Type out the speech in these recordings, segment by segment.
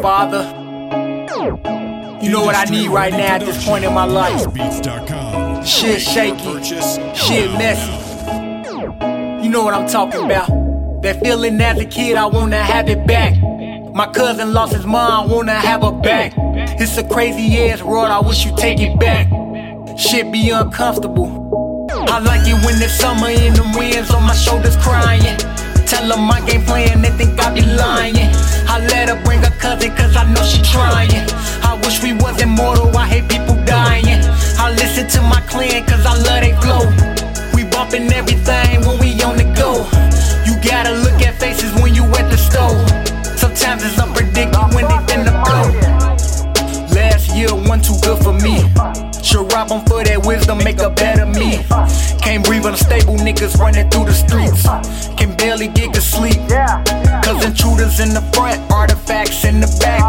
Father, you know what I need right now at this point in my life. Shit shaky, shit messy. You know what I'm talking about. That feeling as a kid, I wanna have it back. My cousin lost his mom, wanna have her back. It's a crazy ass world, I wish you take it back. Shit be uncomfortable. I like it when it's summer and the winds on my shoulders crying. Tell them my game plan, they think I be lying. I let her bring her cousin, I know she trying. I wish we was immortal, I hate people dying. I listen to my clan, cause I love they flow. We bumping everything when we on the go. You gotta look at faces when you at the stove. Sometimes it's unpredictable when they finna blow. Last year, one too good for me. Should rob them for that wisdom, make a better me. Can't breathe unstable niggas running through the streets. Can barely get to sleep. Intruders in the front, artifacts in the back.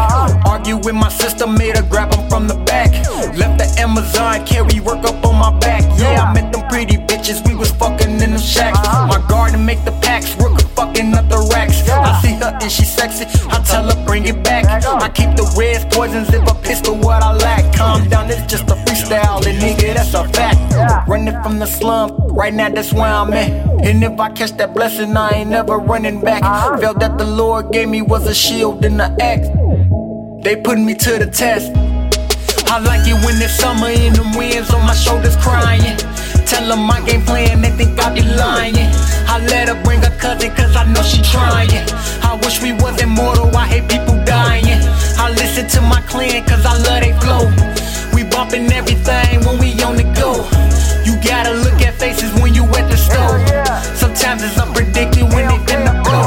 Argue with my sister, made her grab them from the back. Left the Amazon, carry work up on my back. Yeah, I met them pretty bitches, we was fucking in the shacks. My garden make the packs, Rook fucking up the racks. I see her and she sexy, I tell her bring it back. I keep the reds, poisons, if a pistol, what I lack. Calm down, it's just a freestyle, and nigga, that's a fact. Running from the slum, right now that's where I'm at. And if I catch that blessing, I ain't never running back. Uh-huh. Felt that the Lord gave me was a shield and an axe. They put me to the test. I like it when it's summer and the winds on my shoulders crying. Tell them my game plan, they think Bumping everything when we on the go. You gotta look at faces when you at the stove. Sometimes it's unpredictable when they finna blow.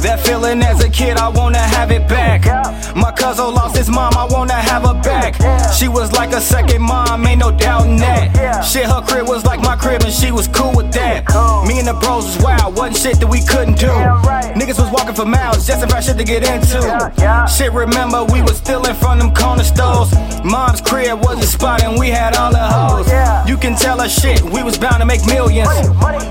That feeling as a kid, I wanna have it back. My cousin She was like a second mom, ain't no doubting that. Shit, her crib was like my crib, and she was cool with that. Me and the bros was wild, wasn't shit that we couldn't do. Niggas was walking for miles just to find shit to get into. Shit, remember, we was still in front of them corner stores. Mom's crib was a spot, and we had all the hoes. You can tell us shit, we was bound to make millions.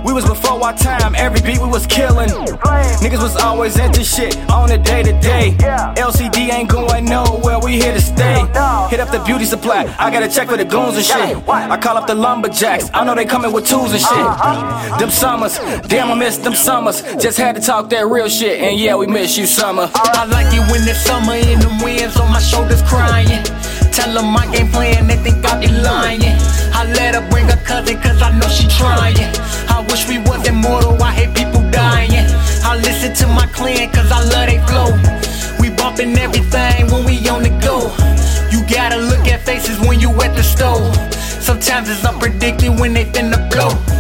We was before our time, every beat we was killing. Niggas was always into shit on a day to day. LCD ain't going nowhere, we here to stay. Hit up the beauty supply, I gotta check for the goons and shit. I call up the lumberjacks, I know they coming with tools and shit. Them summers, damn I miss them summers. Just had to talk that real shit, and yeah, we miss you, summer. I like it when it's summer and the winds on my shoulders crying. Tell them my game plan, they think I be lying. I let her bring her cousin, cause I know she trying. Sometimes it's unpredictable when they finna blow.